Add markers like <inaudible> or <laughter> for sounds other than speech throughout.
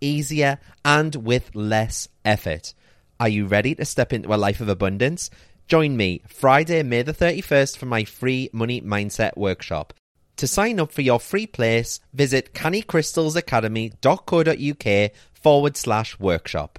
easier, and with less effort. Are you ready to step into a life of abundance? Join me Friday, May the 31st for my free Money Mindset Workshop. To sign up for your free place, visit cannycrystalsacademy.co.uk forward slash workshop.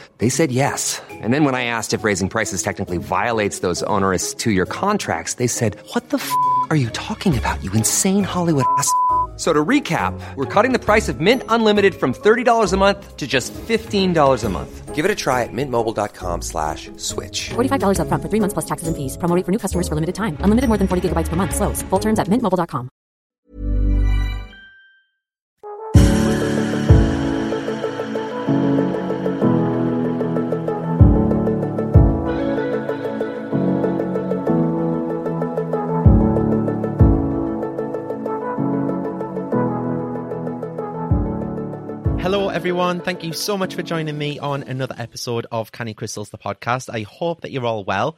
They said yes. And then when I asked if raising prices technically violates those onerous two-year contracts, they said, what the f*** are you talking about, you insane Hollywood ass?" So to recap, we're cutting the price of Mint Unlimited from $30 a month to just $15 a month. Give it a try at mintmobile.com slash switch. $45 upfront for three months plus taxes and fees. Promo rate for new customers for limited time. Unlimited more than 40 gigabytes per month. Slows. Full terms at mintmobile.com. Hello, everyone. Thank you so much for joining me on another episode of Canny Crystals, the podcast. I hope that you're all well.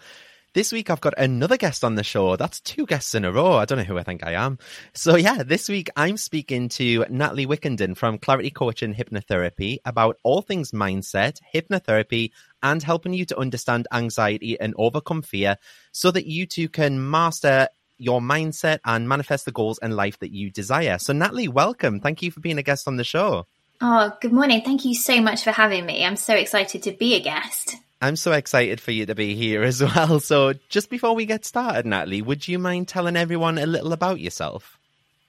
This week I've got another guest on the show. That's two guests in a row. I don't know who I think I am. So yeah, this week I'm speaking to Natalie Wickenden from Clarity Coaching Hypnotherapy about all things mindset, hypnotherapy, and helping you to understand anxiety and overcome fear so that you too can master your mindset and manifest the goals and life that you desire. So Natalie, welcome. Thank you for being a guest on the show. Oh, good morning. Thank you so much for having me. I'm so excited to be a guest. I'm so excited for you to be here as <laughs> well. So, just before we get started, Natalie, would you mind telling everyone a little about yourself?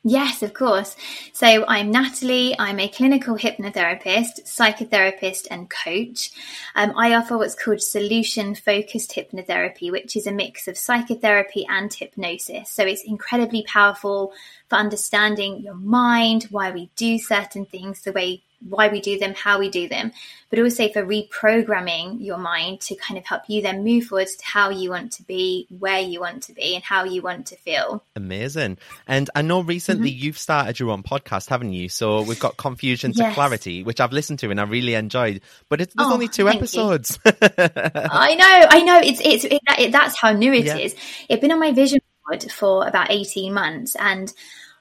Yes, of course. So I'm Natalie. I'm a clinical hypnotherapist, psychotherapist, and coach. Um, I offer what's called solution focused hypnotherapy, which is a mix of psychotherapy and hypnosis. So it's incredibly powerful for understanding your mind, why we do certain things the way why we do them, how we do them, but also for reprogramming your mind to kind of help you then move forwards to how you want to be, where you want to be, and how you want to feel. Amazing. And I know recently mm-hmm. you've started your own podcast, haven't you? So we've got Confusion to yes. Clarity, which I've listened to and I really enjoyed. But it's, there's oh, only two episodes. <laughs> I know, I know. It's it's it, it, that's how new it yeah. is. It's been on my vision board for about eighteen months, and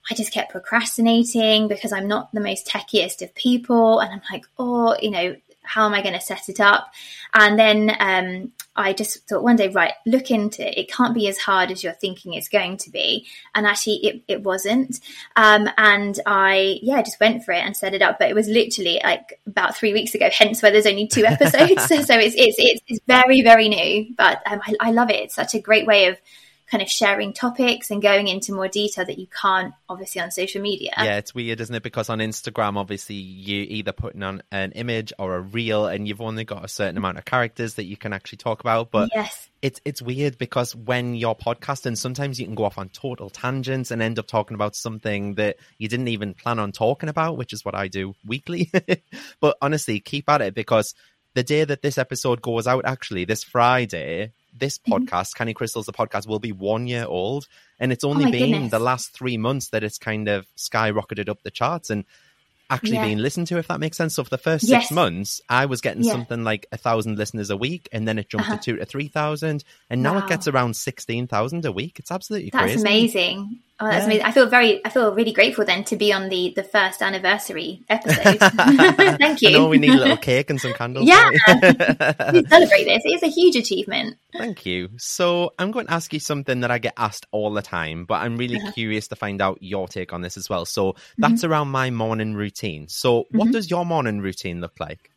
I just kept procrastinating because I'm not the most techiest of people. And I'm like, oh, you know, how am I going to set it up? And then um, I just thought one day, right, look into it. It can't be as hard as you're thinking it's going to be. And actually, it, it wasn't. Um, and I, yeah, just went for it and set it up. But it was literally like about three weeks ago, hence why there's only two episodes. <laughs> so it's, it's, it's, very, very new. But um, I, I love it. It's such a great way of kind of sharing topics and going into more detail that you can't obviously on social media. Yeah, it's weird, isn't it? Because on Instagram, obviously, you either putting on an image or a reel, and you've only got a certain amount of characters that you can actually talk about. But yes. it's it's weird because when you're podcasting, sometimes you can go off on total tangents and end up talking about something that you didn't even plan on talking about, which is what I do weekly. <laughs> but honestly, keep at it because the day that this episode goes out, actually, this Friday, this mm-hmm. podcast, Canny Crystals, the podcast, will be one year old. And it's only oh been goodness. the last three months that it's kind of skyrocketed up the charts. And actually yeah. being listened to, if that makes sense. So for the first yes. six months, I was getting yeah. something like a thousand listeners a week, and then it jumped uh-huh. to two to three thousand, and now wow. it gets around sixteen thousand a week. It's absolutely that's crazy. amazing. Oh, that's yeah. amazing. I feel very, I feel really grateful then to be on the the first anniversary episode. <laughs> <laughs> Thank you. I know we need a little <laughs> cake and some candles. Yeah, we celebrate this. It's a huge achievement. Thank you. So I'm going to ask you something that I get asked all the time, but I'm really uh-huh. curious to find out your take on this as well. So that's mm-hmm. around my morning routine. So what mm-hmm. does your morning routine look like?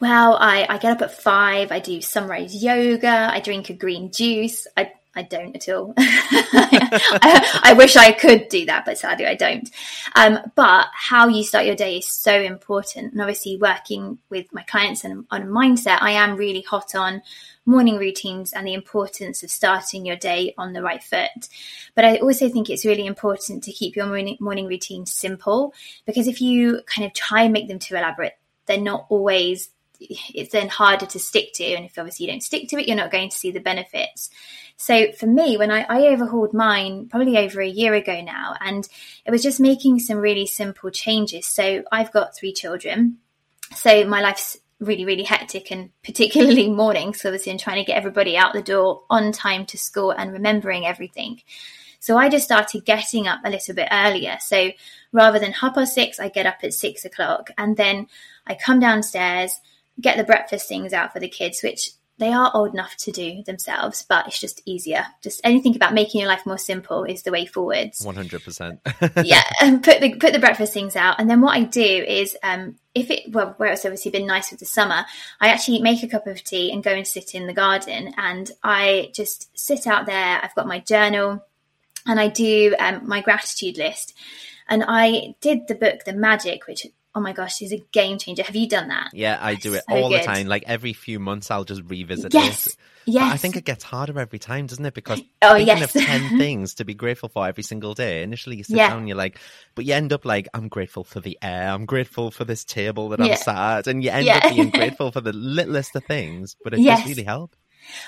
Well, I, I get up at five. I do sunrise yoga. I drink a green juice. I I don't at all. <laughs> I, I, wish I could do that, but sadly I don't. Um, but how you start your day is so important. And obviously, working with my clients and on a mindset, I am really hot on morning routines and the importance of starting your day on the right foot. But I also think it's really important to keep your morning, morning routine simple because if you kind of try and make them too elaborate, they're not always it's then harder to stick to. And if obviously you don't stick to it, you're not going to see the benefits. So for me, when I, I overhauled mine probably over a year ago now, and it was just making some really simple changes. So I've got three children. So my life's really, really hectic and <laughs> particularly mornings. Obviously I'm trying to get everybody out the door on time to school and remembering everything. So I just started getting up a little bit earlier. So rather than half past six, I get up at six o'clock and then I come downstairs, get the breakfast things out for the kids, which they are old enough to do themselves, but it's just easier. Just anything about making your life more simple is the way forwards. One hundred percent. Yeah, <laughs> and put the put the breakfast things out, and then what I do is, um, if it well, where it's obviously been nice with the summer, I actually make a cup of tea and go and sit in the garden, and I just sit out there. I've got my journal, and I do um, my gratitude list. And I did the book The Magic, which oh my gosh, she's a game changer. Have you done that? Yeah, I do it so all good. the time. Like every few months, I'll just revisit yes. it. Yes. But I think it gets harder every time, doesn't it? Because oh, thinking yes. of 10 <laughs> things to be grateful for every single day, initially you sit yeah. down you're like, but you end up like, I'm grateful for the air, I'm grateful for this table that I'm sat at, and you end yeah. up being <laughs> grateful for the littlest of things, but it yes. does really help.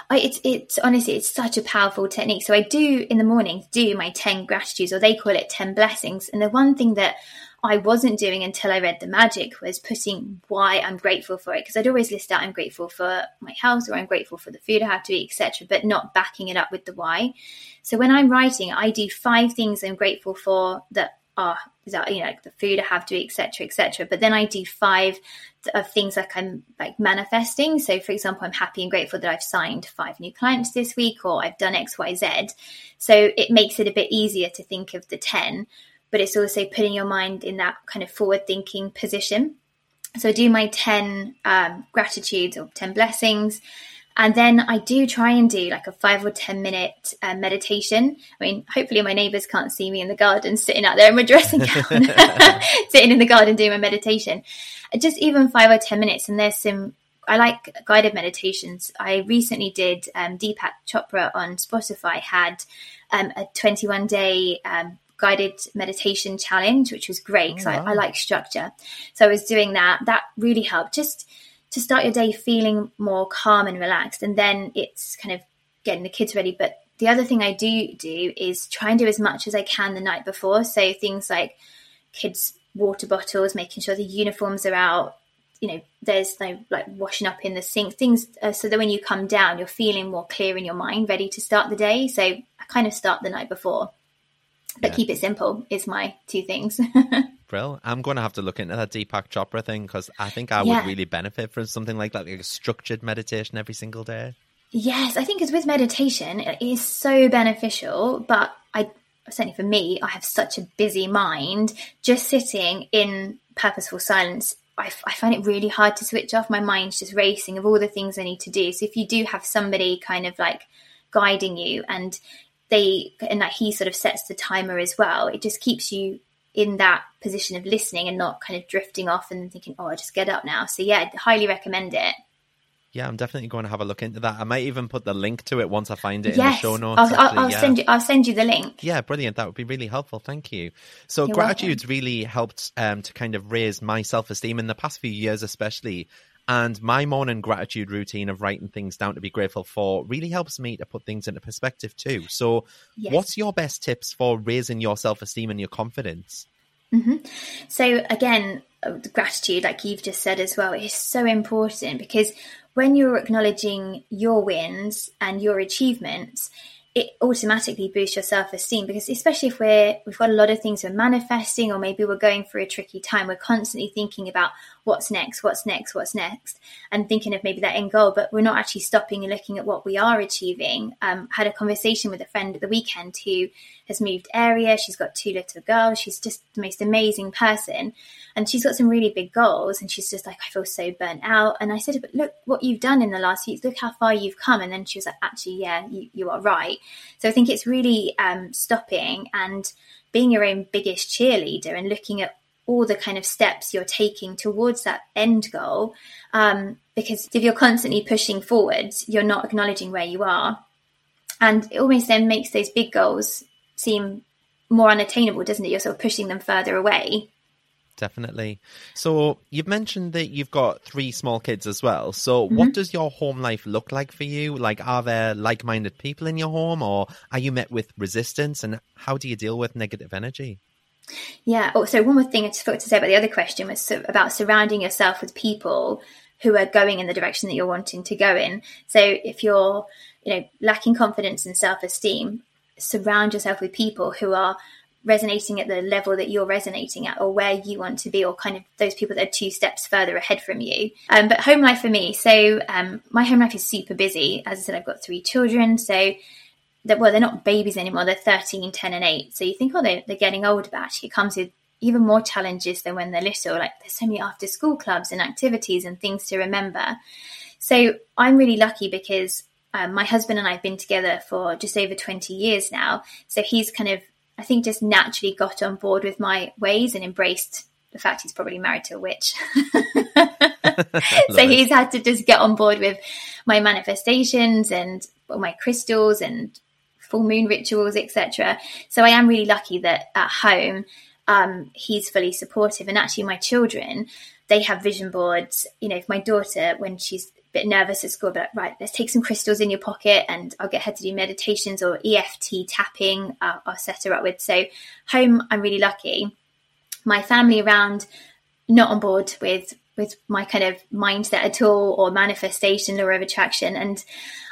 I, it's it's honestly it's such a powerful technique. So I do in the morning do my ten gratitudes, or they call it ten blessings. And the one thing that I wasn't doing until I read The Magic was putting why I'm grateful for it. Because I'd always list out I'm grateful for my health or I'm grateful for the food I have to eat, etc., but not backing it up with the why. So when I'm writing, I do five things I'm grateful for that are that you know like the food I have to eat, etc., etc. But then I do five of things like I'm like manifesting. So for example, I'm happy and grateful that I've signed five new clients this week or I've done X, Y, Z. So it makes it a bit easier to think of the 10 but it's also putting your mind in that kind of forward thinking position. So I do my 10 um, gratitudes or 10 blessings. And then I do try and do like a five or 10 minute uh, meditation. I mean, hopefully my neighbors can't see me in the garden sitting out there in my dressing gown, <laughs> <laughs> sitting in the garden doing my meditation. Just even five or 10 minutes. And there's some, I like guided meditations. I recently did um, Deepak Chopra on Spotify had um, a 21 day um, guided meditation challenge, which was great because Oh, wow. I, I like structure. So I was doing that. That really helped just to start your day feeling more calm and relaxed. And then it's kind of getting the kids ready. But the other thing I do do is try and do as much as I can the night before. So things like kids' water bottles, making sure the uniforms are out. You know, there's no like washing up in the sink, things uh, so that when you come down, you're feeling more clear in your mind, ready to start the day. So I kind of start the night before, but Yeah. keep it simple is my two things. <laughs> Brill. I'm going to have to look into that Deepak Chopra thing because I think I would Yeah. really benefit from something like that, like a structured meditation every single day. Yes, I think as with meditation, it is so beneficial. But I certainly for me, I have such a busy mind. Just sitting in purposeful silence, I, f- I find it really hard to switch off. My mind's just racing of all the things I need to do. So if you do have somebody kind of like guiding you, and they and that he sort of sets the timer as well, it just keeps you in that position of listening and not kind of drifting off and thinking, oh, I just get up now. So yeah, highly recommend it. Yeah, I'm definitely going to have a look into that. I might even put the link to it once I find it in yes, the show notes. I'll, I'll, I'll yeah. send you. I'll send you the link. Yeah, brilliant. That would be really helpful. Thank you. So, You're gratitude's really helped um, to kind of raise my self esteem in the past few years, especially. And my morning gratitude routine of writing things down to be grateful for really helps me to put things into perspective too. So, Yes. what's your best tips for raising your self esteem and your confidence? So again, uh, gratitude, like you've just said as well, is so important because when you're acknowledging your wins and your achievements, it automatically boosts your self-esteem because especially if we're we've got a lot of things we're manifesting or maybe we're going through a tricky time we're constantly thinking about what's next what's next what's next and thinking of maybe that end goal but we're not actually stopping and looking at what we are achieving. Um, had a conversation with a friend at the weekend who has moved area. She's got two little girls. She's just the most amazing person. And she's got some really big goals and she's just like i feel so burnt out. And i said but look what you've done in the last week look how far you've come. And then she was like actually yeah you, you are right. So i think it's really um, stopping and being your own biggest cheerleader and looking at all the kind of steps you're taking towards that end goal um, because if you're constantly pushing forwards you're not acknowledging where you are and it almost then makes those big goals seem more unattainable doesn't it you're sort of pushing them further away Definitely. So you've mentioned that you've got three small kids as well. So what does your home life look like for you? Like, are there like-minded people in your home, or are you met with resistance? And how do you deal with negative energy? Yeah. Oh, so one more thing I just forgot to say about the other question was about surrounding yourself with people who are going in the direction that you're wanting to go in. So if you're, you know, lacking confidence and self-esteem, surround yourself with people who are resonating at the level that you're resonating at or where you want to be or kind of those people that are two steps further ahead from you um, but home life for me so um, my home life is super busy as i said i've got three children so that well they're not babies anymore. They're 13 10 and 8 so you think oh they're, they're getting older but actually it comes with even more challenges than when they're little. Like there's so many after school clubs and activities and things to remember. So i'm really lucky because um, my husband and i've been together for just over 20 years now. So he's kind of i think just naturally got on board with my ways and embraced the fact he's probably married to a witch. <laughs> <laughs> So he's had to just get on board with my manifestations and my crystals and full moon rituals, etc. So I am really lucky that at home um, he's fully supportive, and actually my children they have vision boards. You know, if my daughter when she's a bit nervous at school, but like, right, let's take some crystals in your pocket, and I'll get her to do meditations or EFT tapping. Uh, I'll set her up with. So home, I'm really lucky. My family around not on board with with my kind of mindset at all or manifestation or of attraction and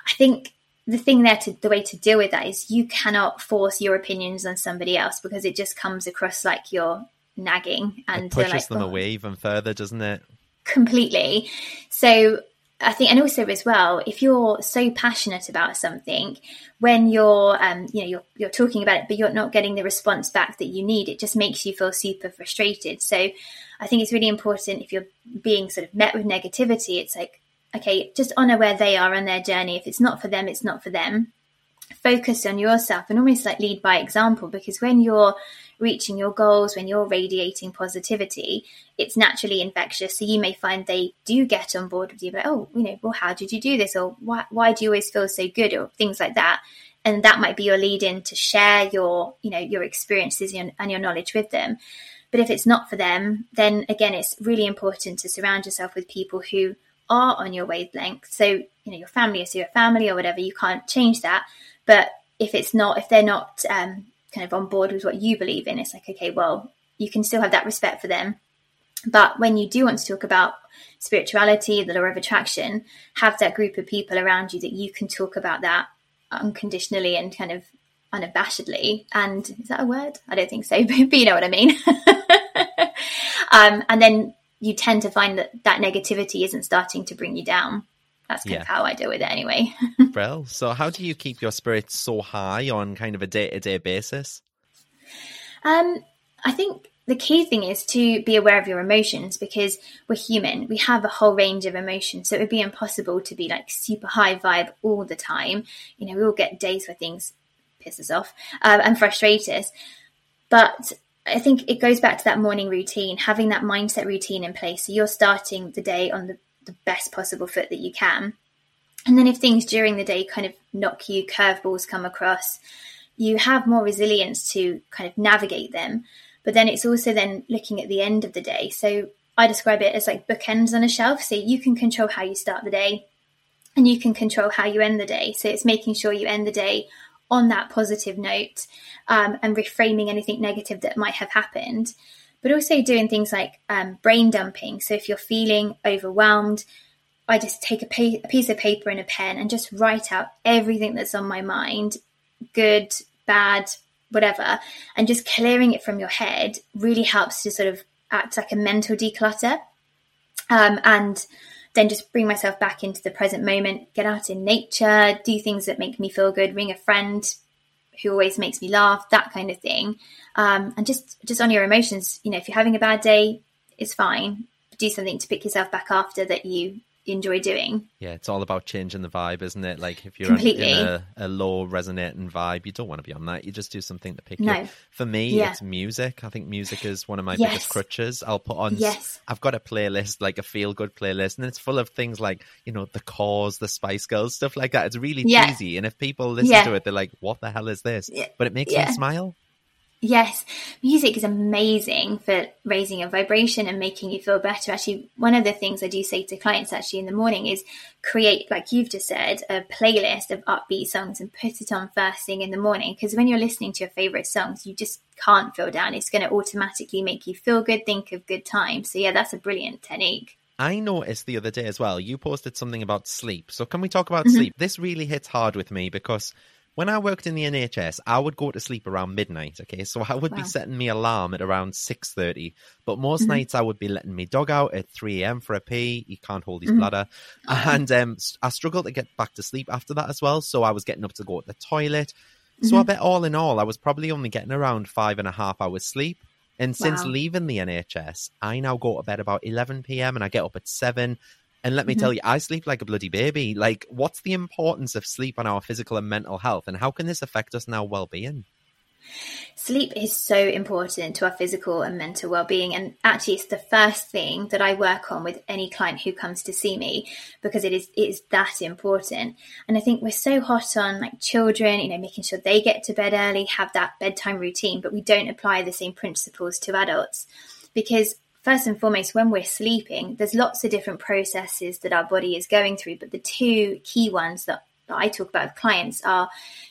i think the thing there to the way to deal with that is you cannot force your opinions on somebody else because it just comes across like you're nagging and It pushes like, them "Oh, away even further, doesn't it? completely. So i think and also as well if you're so passionate about something when you're um you know you're you're talking about it but you're not getting the response back that you need it just makes you feel super frustrated. So i think it's really important if you're being sort of met with negativity it's like okay just honor where they are on their journey. If it's not for them it's not for them. Focus on yourself and almost like lead by example because when you're reaching your goals when you're radiating positivity it's naturally infectious. So you may find they do get on board with you but oh you know well how did you do this? Or why, why do you always feel so good? Or things like that. And that might be your lead in to share your you know your experiences and your knowledge with them. But if it's not for them then again it's really important to surround yourself with people who are on your wavelength so you know your family is your family or whatever you can't change that but if it's not if they're not um, kind of on board with what you believe in it's like okay well you can still have that respect for them but when you do want to talk about spirituality the law of attraction have that group of people around you that you can talk about that unconditionally and kind of unabashedly. And is that a word? I don't think so, <laughs> but you know what I mean. <laughs> um, and then you tend to find that that negativity isn't starting to bring you down. That's kind yeah. of how I deal with it anyway. <laughs> well, so how do you keep your spirits so high on kind of a day to day basis? Um, I think the key thing is to be aware of your emotions because we're human. We have a whole range of emotions. So it would be impossible to be like super high vibe all the time. You know, we all get days where things piss us off um, and frustrate us. But I think it goes back to that morning routine, having that mindset routine in place. So you're starting the day on the, the best possible foot that you can. And then if things during the day kind of knock you, curveballs come across, you have more resilience to kind of navigate them. But then it's also then looking at the end of the day. So I describe it as like bookends on a shelf. So you can control how you start the day and you can control how you end the day. So it's making sure you end the day on that positive note um, and reframing anything negative that might have happened. But also doing things like um, brain dumping. So if you're feeling overwhelmed, I just take a, pa- a piece of paper and a pen and just write out everything that's on my mind good, bad, whatever, and just clearing it from your head really helps to sort of act like a mental declutter. Um, and then just bring myself back into the present moment, get out in nature, do things that make me feel good, ring a friend who always makes me laugh, that kind of thing. Um, and just just on your emotions, you know, if you're having a bad day, it's fine. Do something to pick yourself back after that you enjoy doing. Yeah, it's all about changing the vibe, isn't it? Like if you're Completely. in a, a, low resonating vibe, you don't want to be on that. You just do something to pick no. you. For me, yeah. it's music. I think music is one of my yes. biggest crutches. I'll put on. Yes. I've got a playlist, like a feel good playlist, and it's full of things like you know the Corrs, the Spice Girls, stuff like that. It's really yeah. cheesy, and if people listen yeah. to it, they're like, "What the hell is this?" But it makes me smile. Yes, music is amazing for raising your vibration and making you feel better. Actually, one of the things I do say to clients actually in the morning is create, like you've just said, a playlist of upbeat songs and put it on first thing in the morning. Because when you're listening to your favorite songs, you just can't feel down. It's going to automatically make you feel good, think of good times. So, yeah, that's a brilliant technique. I noticed the other day as well, you posted something about sleep. So, can we talk about mm-hmm. sleep? This really hits hard with me because when I worked in the NHS, I would go to sleep around midnight. Okay, so I would wow. be setting me alarm at around six thirty, but most mm-hmm. nights I would be letting me dog out at three a.m. for a pee. He can't hold his mm-hmm. bladder, and um, I struggled to get back to sleep after that as well. So I was getting up to go to the toilet. So mm-hmm. I bet all in all, I was probably only getting around five and a half hours sleep. And since wow. leaving the NHS, I now go to bed about 11 p.m. and I get up at 7 and let me mm-hmm. tell you, I sleep like a bloody baby. Like, what's the importance of sleep on our physical and mental health? And how can this affect us in our well being? Sleep is so important to our physical and mental well-being and actually it's the first thing that I work on with any client who comes to see me because it is it is that important. And I think we're so hot on like children, you know, making sure they get to bed early, have that bedtime routine, but we don't apply the same principles to adults because first and foremost, when we're sleeping, there's lots of different processes that our body is going through. But the two key ones that, that I talk about with clients are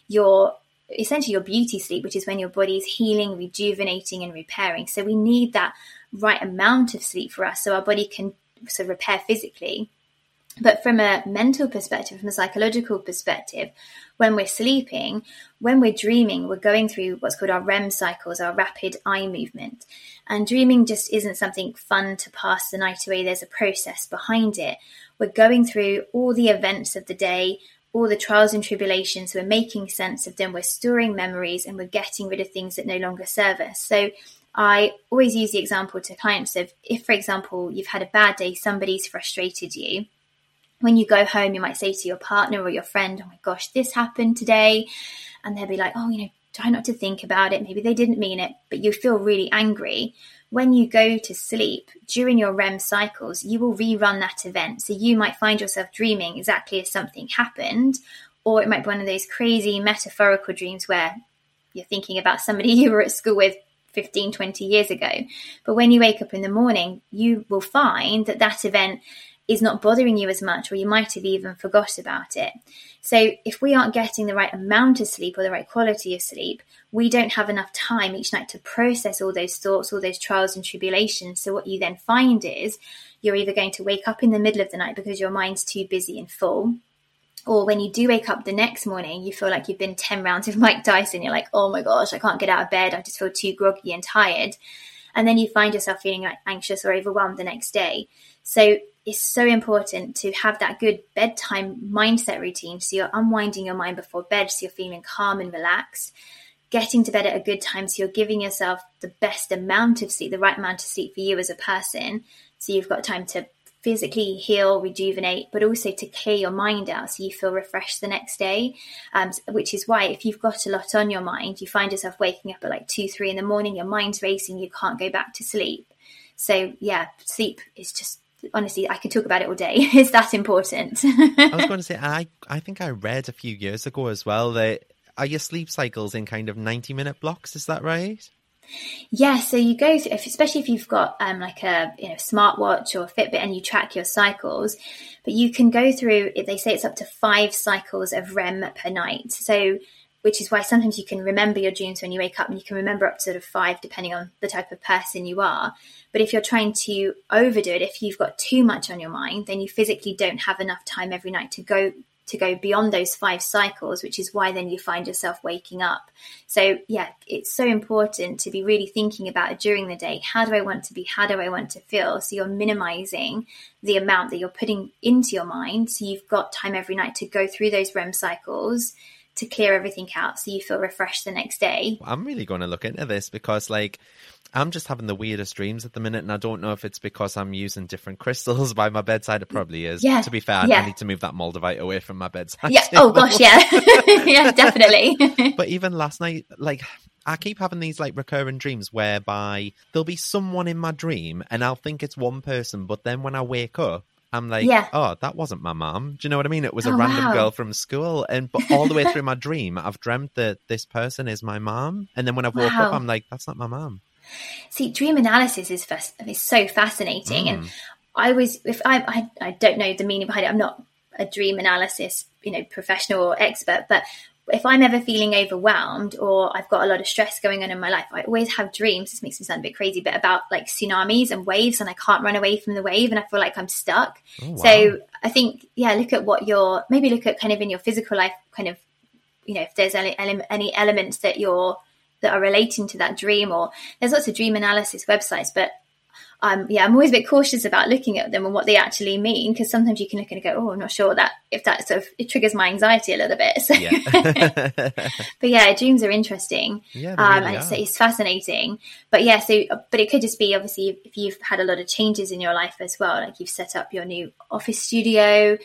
your essentially your beauty sleep, which is when your body is healing, rejuvenating, and repairing. So we need that right amount of sleep for us so our body can of repair physically. But from a mental perspective, from a psychological perspective, when we're sleeping, when we're dreaming, we're going through what's called our REM cycles, our rapid eye movement. And dreaming just isn't something fun to pass the night away. There's a process behind it. We're going through all the events of the day, all the trials and tribulations. We're making sense of them. We're storing memories and we're getting rid of things that no longer serve us. So I always use the example to clients of if, for example, you've had a bad day, somebody's frustrated you when you go home, you might say to your partner or your friend, Oh my gosh, this happened today. And they'll be like, Oh, you know, try not to think about it. Maybe they didn't mean it, but you feel really angry. When you go to sleep during your REM cycles, you will rerun that event. So you might find yourself dreaming exactly as something happened, or it might be one of those crazy metaphorical dreams where you're thinking about somebody <laughs> you were at school with 15, 20 years ago. But when you wake up in the morning, you will find that that event is not bothering you as much, or you might have even forgot about it. So, if we aren't getting the right amount of sleep or the right quality of sleep, we don't have enough time each night to process all those thoughts, all those trials and tribulations. So, what you then find is you're either going to wake up in the middle of the night because your mind's too busy and full, or when you do wake up the next morning, you feel like you've been 10 rounds of <laughs> Mike Tyson. You're like, oh my gosh, I can't get out of bed. I just feel too groggy and tired. And then you find yourself feeling like anxious or overwhelmed the next day. So it's so important to have that good bedtime mindset routine. So you're unwinding your mind before bed, so you're feeling calm and relaxed. Getting to bed at a good time, so you're giving yourself the best amount of sleep, the right amount of sleep for you as a person. So you've got time to physically heal, rejuvenate, but also to clear your mind out so you feel refreshed the next day. Um, which is why if you've got a lot on your mind, you find yourself waking up at like two, three in the morning, your mind's racing, you can't go back to sleep. So yeah, sleep is just honestly, I could talk about it all day. <laughs> it's that important. I was going to say, <laughs> I I think I read a few years ago as well that are your sleep cycles in kind of ninety minute blocks? Is that right? Yeah, so you go through, especially if you've got um, like a you know smartwatch or Fitbit and you track your cycles, but you can go through. They say it's up to five cycles of REM per night. So which is why sometimes you can remember your dreams when you wake up and you can remember up to sort of five depending on the type of person you are. But if you're trying to overdo it if you've got too much on your mind then you physically don't have enough time every night to go to go beyond those five cycles which is why then you find yourself waking up. So yeah it's so important to be really thinking about during the day. How do i want to be? How do i want to feel? So you're minimizing the amount that you're putting into your mind. So you've got time every night to go through those rem cycles to clear everything out so you feel refreshed the next day. I'm really going to look into this because, like, I'm just having the weirdest dreams at the minute, and I don't know if it's because I'm using different crystals <laughs> by my bedside. It probably is. Yeah. To be fair, yeah. I need to move that Moldavite away from my bedside. Yeah. Oh gosh, yeah, <laughs> <laughs> yeah, definitely. but even last night, like. I keep having these like recurring dreams whereby there'll be someone in my dream and I'll think it's one person, but then when I wake up, I'm like, yeah. oh, that wasn't my mom. Do you know what I mean? It was a oh, random wow. girl from school. And but all the way through my dream, I've dreamt that this person is my mom. And then when I woke wow. up, I'm like, that's not my mom. See, dream analysis is, is so fascinating. Mm. And I was, if I, I, I don't know the meaning behind it, I'm not a dream analysis, you know, professional or expert, but if I'm ever feeling overwhelmed or I've got a lot of stress going on in my life, I always have dreams. This makes me sound a bit crazy, but about like tsunamis and waves, and I can't run away from the wave, and I feel like I'm stuck. Oh, wow. So I think, yeah, look at what you're maybe look at kind of in your physical life, kind of, you know, if there's any, any elements that you're that are relating to that dream, or there's lots of dream analysis websites, but um, yeah, I'm always a bit cautious about looking at them and what they actually mean because sometimes you can look and go, oh, I'm not sure that if that sort of it triggers my anxiety a little bit. So, <laughs> yeah. <laughs> but yeah, dreams are interesting. Yeah, um, really and it's, it's, fascinating. But yeah, so but it could just be obviously if you've had a lot of changes in your life as well, like you've set up your new office studio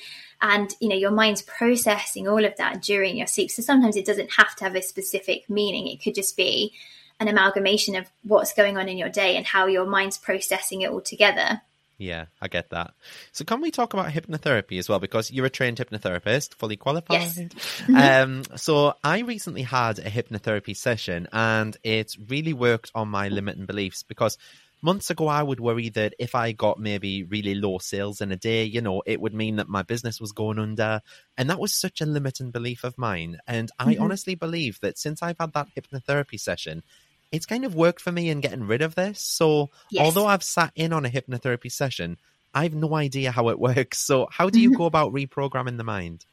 and you know your mind's processing all of that during your sleep so sometimes it doesn't have to have a specific meaning it could just be an amalgamation of what's going on in your day and how your mind's processing it all together. Yeah, I get that. So, can we talk about hypnotherapy as well? Because you're a trained hypnotherapist, fully qualified. Yes. <laughs> Mm-hmm. um, so, I recently had a hypnotherapy session and it really worked on my limiting beliefs because months ago I would worry that if I got maybe really low sales in a day, you know, it would mean that my business was going under. And that was such a limiting belief of mine. And I mm-hmm. honestly believe that since I've had that hypnotherapy session, it's kind of worked for me in getting rid of this. So yes. although I've sat in on a hypnotherapy session, I have no idea how it <laughs> works. So how do you mm-hmm. go about reprogramming the mind?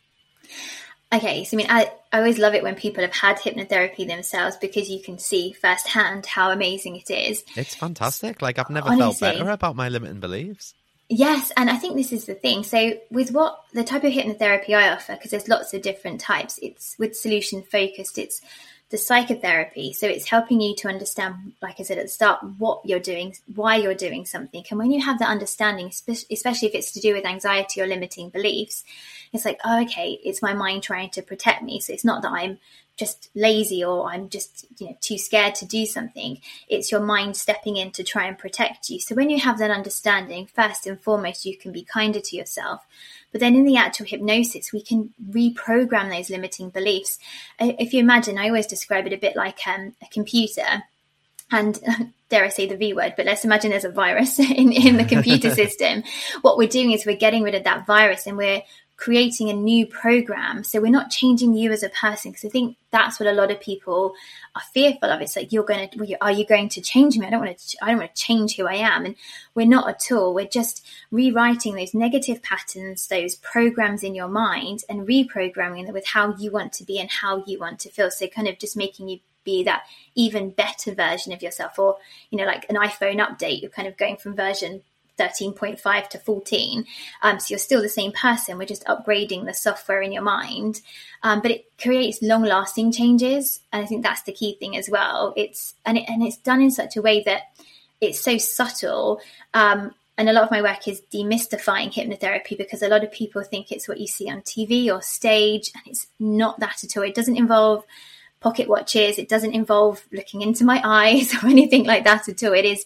Okay, so I mean, I, I always love it when people have had hypnotherapy themselves because you can see firsthand how amazing it is. It's fantastic. Like I've never Honestly, felt better about my limiting beliefs. Yes, and I think this is the thing. So, with what the type of hypnotherapy I offer, because there's lots of different types, it's with solution focused, it's the psychotherapy. So it's helping you to understand, like I said at the start, what you're doing, why you're doing something. And when you have that understanding, especially if it's to do with anxiety or limiting beliefs, it's like, oh, okay, it's my mind trying to protect me. So it's not that I'm just lazy or I'm just you know too scared to do something. It's your mind stepping in to try and protect you. So when you have that understanding, first and foremost, you can be kinder to yourself. But then in the actual hypnosis, we can reprogram those limiting beliefs. If you imagine, I always describe it a bit like um, a computer. And <laughs> dare I say the V word, but let's imagine there's a virus <laughs> in, in the computer <laughs> system. What we're doing is we're getting rid of that virus and we're creating a new program. So we're not changing you as a person because I think that's what a lot of people are fearful of. It's like you're going to, are you going to change me? I don't want to, I don't want to change who I am. And we're not at all. We're just rewriting those negative patterns, those programs in your mind and reprogramming them with how you want to be and how you want to feel. So kind of just making you be that even better version of yourself or you know like an iphone update you're kind of going from version 13.5 to 14. Um, so you're still the same person. We're just upgrading the software in your mind. Um, but it creates long lasting changes. And I think that's the key thing as well. It's, and, it, and it's done in such a way that it's so subtle. Um, and a lot of my work is demystifying hypnotherapy because a lot of people think it's what you see on TV or stage, and it's not that at all. It doesn't involve pocket watches, it doesn't involve looking into my <laughs> eyes or anything like that at all. It is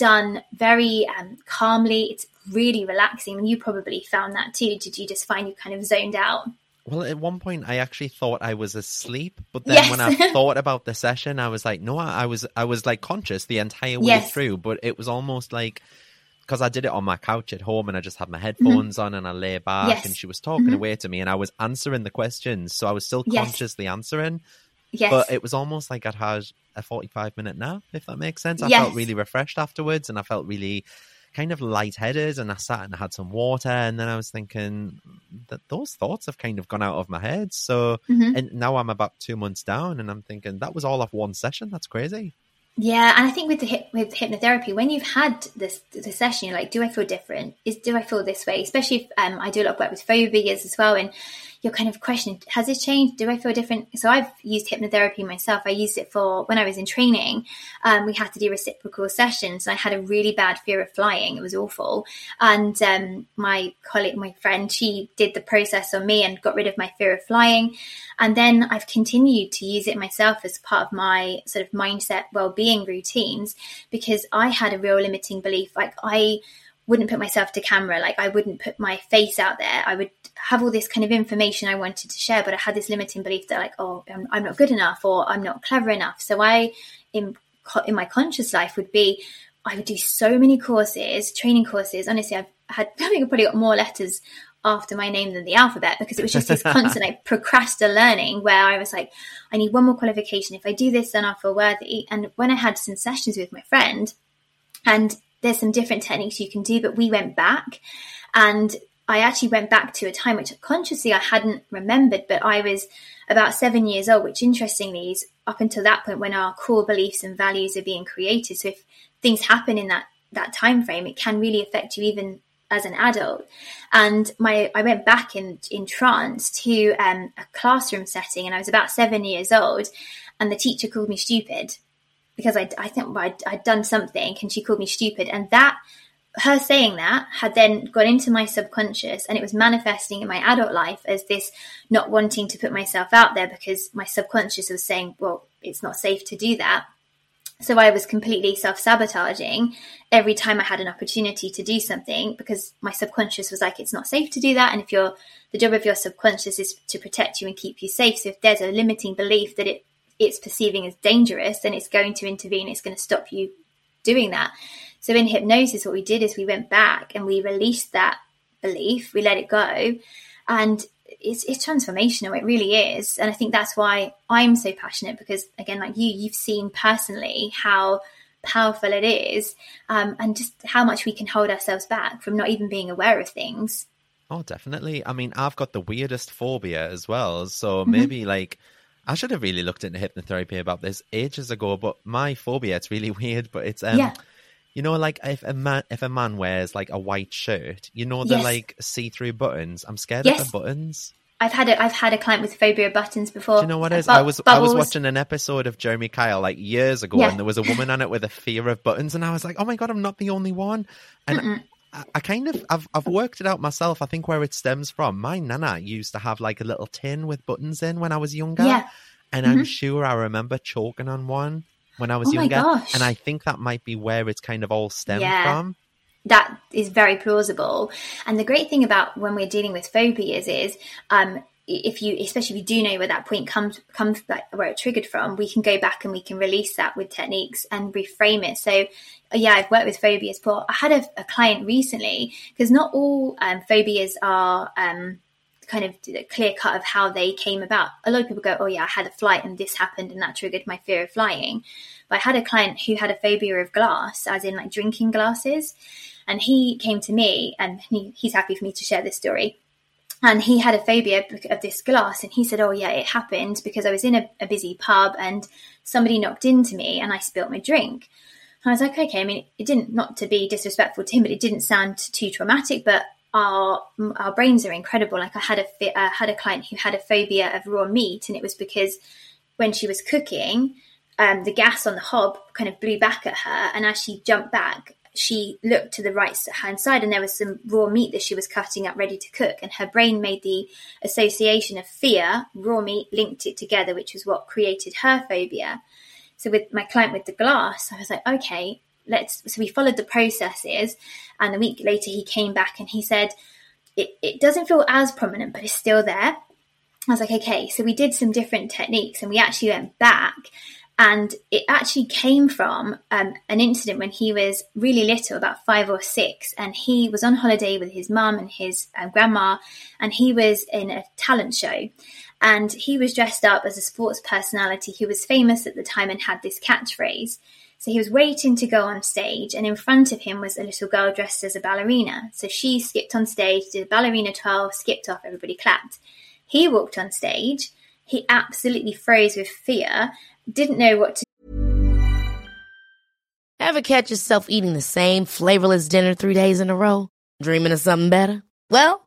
done very um, calmly. It's really relaxing. And you probably found that too. Did you just find you kind of zoned out? Well, at one point, I actually thought I was asleep, but then yes. when I <laughs> thought about the session, I was like, no, I was, I was like conscious the entire way yes. through, but it was almost like because I did it on my couch at home and I just had my mm-hmm. headphones mm-hmm. on and I lay back yes. and she was talking mm-hmm. away to me and I was answering the questions, so I was still consciously answering. Yes. But it was almost like I'd had a 45 minute nap, if that makes sense. I yes. felt really refreshed afterwards and I felt really kind of lightheaded and I sat and I had some water and then I was thinking that those thoughts have kind of gone out of my head. So mm-hmm. and now I'm about two months down and I'm thinking that was all off one session. That's crazy. Yeah, and I think with the hip, with hypnotherapy, when you've had this the session, you're like, do I feel different? Is do I feel this way? Especially if um, I do a lot of work with phobias as well, and you're kind of questioning, has this changed? Do I feel different? So I've used hypnotherapy myself. I used it for when I was in training. Um, we had to do reciprocal sessions. I had a really bad fear of flying. It was awful. And um, my colleague, my friend, she did the process on me and got rid of my fear of flying. And then I've continued to use it myself as part of my sort of mindset well-being routines because I had a real limiting belief. Like I wouldn't put myself to camera like i wouldn't put my face out there i would have all this kind of information i wanted to share but i had this limiting belief that like oh i'm, I'm not good enough or i'm not clever enough so i in in my conscious life would be i would do so many courses training courses honestly i've had <laughs> i think i've probably got more letters after my name than the alphabet because it was just this <laughs> constant like procrastinate learning where I was like, I need one more qualification. If I do this, then I'll feel worthy. And when I had some sessions with my friend, and there's some different techniques you can do, but we went back and I actually went back to a time which consciously I hadn't remembered, but I was about seven years old, which interestingly is up until that point when our core beliefs and values are being created. So if things happen in that that time frame, it can really affect you even as an adult. And my I went back in in trance to um, a classroom setting, and I was about seven years old, and the teacher called me stupid because I, I think I'd, I'd done something and she called me stupid. And that, her saying that had then gone into my subconscious and it was manifesting in my adult life as this not wanting to put myself out there because my subconscious was saying, well, it's not safe to do that. So I was completely self sabotaging every time I had an opportunity to do something because my subconscious was like, it's not safe to do that. And if you're, the job of your subconscious is to protect you and keep you safe. So if there's a limiting belief that it it's perceiving as dangerous, then it's going to intervene. It's going to stop you doing that. So in hypnosis, what we did is we went back and we released that belief, we let it go, and it's, it's transformational. It really is, and I think that's why I'm so passionate because, again, like you, you've seen personally how powerful it is, um, and just how much we can hold ourselves back from not even being aware of things. Oh, definitely. I mean, I've got the weirdest phobia as well, so mm-hmm. maybe like I should have really looked into hypnotherapy about this ages ago, but my phobia, it's really <laughs> weird, but it's um yeah. you know, like if a man if a man wears like a white shirt, you know the yes. like see through buttons. I'm scared yes. of the buttons. I've had a I've had a client with phobia of buttons before. Do you know what is? Bu- I was bubbles. I was watching an episode of Jeremy Kyle like years ago, yeah. and there was a woman on it with a fear of buttons, and I was like, oh my god, I'm not the only one. And Mm-mm. I kind of I've I've worked it out myself. I think where it stems from. My nana used to have like a little tin with buttons in when I was younger. Yeah. And mm-hmm. I'm sure I remember choking on one when I was oh younger. And I think that might be where it's kind of all stemmed yeah. from. that is very plausible. And the great thing about when we're dealing with phobias is, um, if you, especially if you do know where that point comes, comes like where it triggered from, we can go back and we can release that with techniques and reframe it. So, yeah, I've worked with phobias, but I had a, a client recently because not all um, phobias are. Um, kind of clear cut of how they came about. A lot of people go, "Oh yeah, I had a flight and this happened and that triggered my fear of flying." But I had a client who had a phobia of glass, as in like drinking glasses, and he came to me and he, he's happy for me to share this story. And he had a phobia of this glass, and he said, "Oh yeah, it happened because I was in a, a busy pub and somebody knocked into me and I spilt my drink." I was like, "Okay, I mean, it didn't not to be disrespectful to him, but it didn't sound too traumatic, but." our our brains are incredible. Like I had a uh, had a client who had a phobia of raw meat, and it was because when she was cooking, um, the gas on the hob kind of blew back at her, and as she jumped back, she looked to the right hand side, and there was some raw meat that she was cutting up ready to cook, and her brain made the association of fear, raw meat, linked it together, which was what created her phobia. So with my client with the glass, I was like, okay, let's so we followed the processes and a week later he came back and he said it, it doesn't feel as prominent but it's still there i was like okay so we did some different techniques and we actually went back and it actually came from um, an incident when he was really little, about five or six, and he was on holiday with his mum and his uh, grandma, and he was in a talent show. And he was dressed up as a sports personality who was famous at the time and had this catchphrase. So he was waiting to go on stage, and in front of him was a little girl dressed as a ballerina. So she skipped on stage, did a ballerina 12, skipped off, everybody clapped. He walked on stage. He absolutely froze with fear, didn't know what to Ever catch yourself eating the same flavorless dinner three days in a row? Dreaming of something better? Well,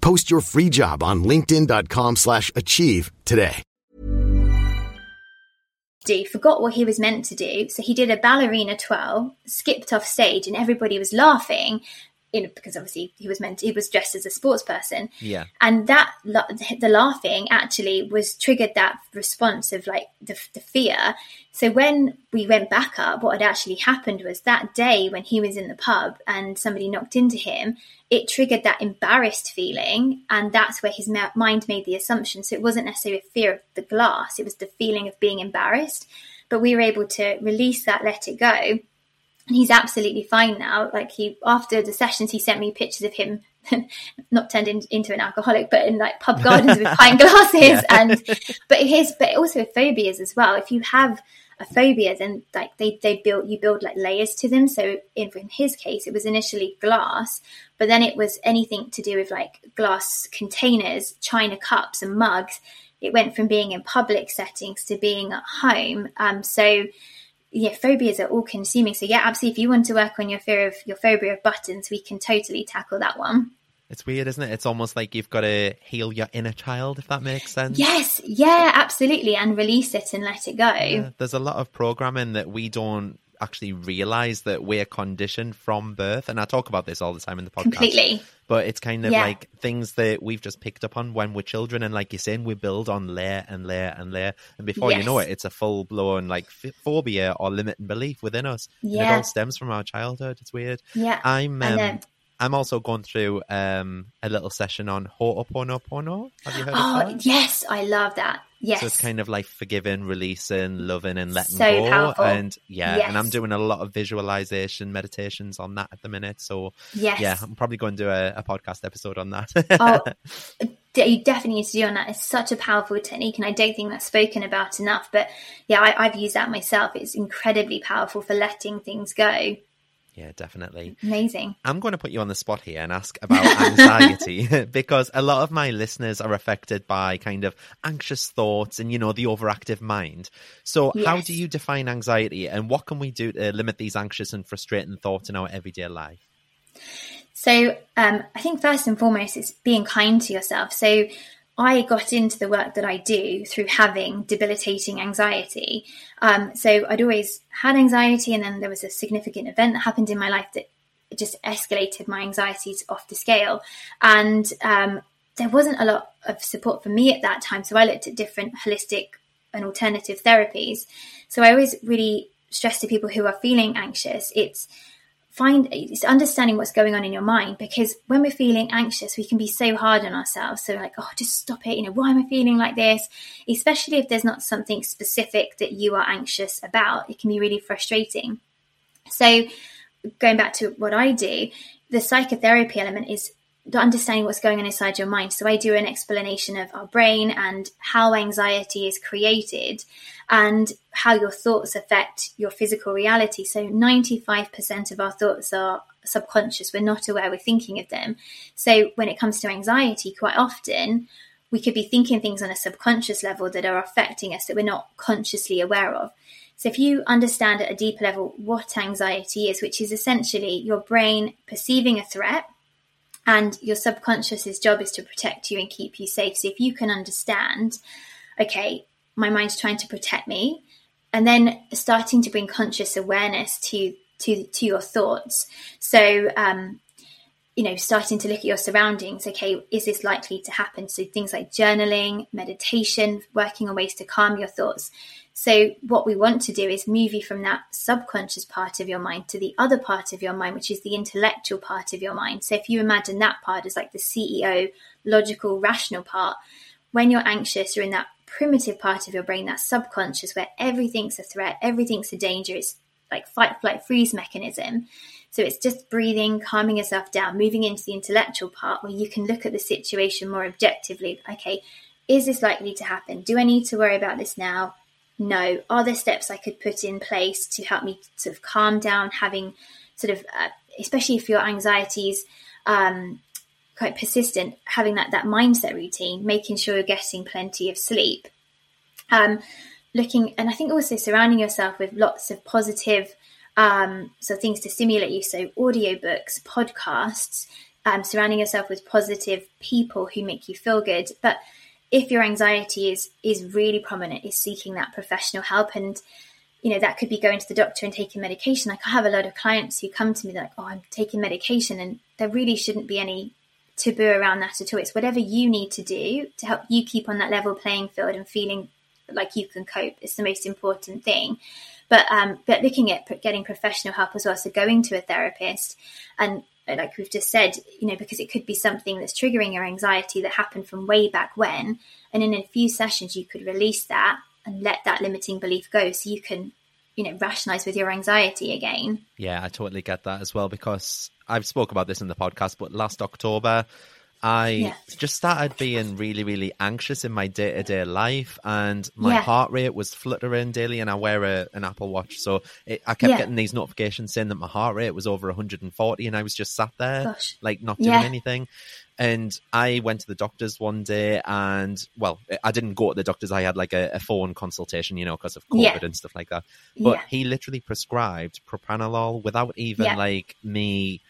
Post your free job on linkedin.com slash achieve today. Do forgot what he was meant to do. So he did a ballerina 12, skipped off stage and everybody was laughing in, because obviously he was meant to, he was dressed as a sports person. Yeah. And that the laughing actually was triggered that response of like the, the fear. So when we went back up, what had actually happened was that day when he was in the pub and somebody knocked into him, it triggered that embarrassed feeling, and that's where his mind made the assumption. So it wasn't necessarily a fear of the glass; it was the feeling of being embarrassed. But we were able to release that, let it go, and he's absolutely fine now. Like he, after the sessions, he sent me pictures of him, <laughs> not turned in, into an alcoholic, but in like pub gardens with <laughs> pine glasses. Yeah. And but his, but also phobias as well. If you have a phobia, then like they they build you build like layers to them. So in, in his case, it was initially glass, but then it was anything to do with like glass containers, china cups, and mugs. It went from being in public settings to being at home. Um, so yeah, phobias are all consuming. So yeah, absolutely. If you want to work on your fear of your phobia of buttons, we can totally tackle that one. It's weird, isn't it? It's almost like you've got to heal your inner child, if that makes sense. Yes, yeah, absolutely, and release it and let it go. Yeah, there's a lot of programming that we don't actually realize that we're conditioned from birth. And I talk about this all the time in the podcast. Completely. But it's kind of yeah. like things that we've just picked up on when we're children. And like you're saying, we build on layer and layer and layer. And before yes. you know it, it's a full blown like phobia or limiting belief within us. Yeah. And it all stems from our childhood. It's weird. Yeah. I'm, um, I'm also going through um, a little session on Ho'oponopono. Have you heard oh, of that? Yes, I love that. Yes. So it's kind of like forgiving, releasing, loving, and letting so go. Powerful. And yeah, yes. and I'm doing a lot of visualization meditations on that at the minute. So yes. yeah, I'm probably going to do a, a podcast episode on that. oh, <laughs> you definitely need to do on that. It's such a powerful technique, and I don't think that's spoken about enough. But yeah, I, I've used that myself. It's incredibly powerful for letting things go. Yeah, definitely. Amazing. I'm going to put you on the spot here and ask about <laughs> anxiety <laughs> because a lot of my listeners are affected by kind of anxious thoughts and, you know, the overactive mind. So, yes. how do you define anxiety and what can we do to limit these anxious and frustrating thoughts in our everyday life? So um, I think first and foremost, it's being kind to yourself. So I got into the work that I do through having debilitating anxiety. Um, so I'd always had anxiety, and then there was a significant event that happened in my life that just escalated my anxieties off the scale. And um, there wasn't a lot of support for me at that time. So I looked at different holistic and alternative therapies. So I always really stress to people who are feeling anxious, it's find it's understanding what's going on in your mind because when we're feeling anxious we can be so hard on ourselves. So like oh just stop it. You know why am i feeling like this? Especially if there's not something specific that you are anxious about it can be really frustrating. So going back to what i do the psychotherapy element is understanding what's going on inside your mind. So I do an explanation of our brain and how anxiety is created and how your thoughts affect your physical reality. So 95% of our thoughts are subconscious. We're not aware we're thinking of them. So when it comes to anxiety, quite often we could be thinking things on a subconscious level that are affecting us that we're not consciously aware of. So if you understand at a deeper level what anxiety is, which is essentially your brain perceiving a threat and your subconscious's job is to protect you and keep you safe. So if you can understand, okay, my mind's trying to protect me, and then starting to bring conscious awareness to to to your thoughts. So um, you know, starting to look at your surroundings. Okay, is this likely to happen? So things like journaling, meditation, working on ways to calm your thoughts. So, what we want to do is move you from that subconscious part of your mind to the other part of your mind, which is the intellectual part of your mind. So, if you imagine that part as like the CEO, logical, rational part, when you're anxious, you're in that primitive part of your brain, that subconscious, where everything's a threat, everything's a danger. It's like fight, flight, freeze mechanism. So it's just breathing, calming yourself down, moving into the intellectual part where you can look at the situation more objectively. Okay, is this likely to happen? Do I need to worry about this now? No, are there steps I could put in place to help me sort of calm down, having sort of, uh, especially if your anxieties um, quite persistent, having that that mindset routine, making sure you're getting plenty of sleep. Um, looking, and I think also surrounding yourself with lots of positive um, so things to stimulate you. So audiobooks, podcasts, um, surrounding yourself with positive people who make you feel good, but if your anxiety is is really prominent, is seeking that professional help and you know that could be going to the doctor and taking medication. Like I have a lot of clients who come to me like, "Oh, I'm taking medication," and there really shouldn't be any taboo around that at all. It's whatever you need to do to help you keep on that level playing field and feeling like you can cope is the most important thing. But um, but looking at getting professional help as well, so going to a therapist and like we've just said, you know, because it could be something that's triggering your anxiety that happened from way back when. And in a few sessions, you could release that and let that limiting belief go so you can, you know, rationalize with your anxiety again. Yeah, I totally get that as well because I've spoke about this in the podcast, but last October, I yeah. just started being really, really anxious in my day to day life, and my yeah. heart rate was fluttering daily. And I wear a, an Apple Watch, so it, I kept yeah. getting these notifications saying that my heart rate was over 140, and I was just sat there, Gosh. like not doing anything. And I went to the doctors one day, and well, I didn't go to the doctors. I had like a, a phone consultation, you know, because of COVID and stuff like that. But he literally prescribed propranolol without even like me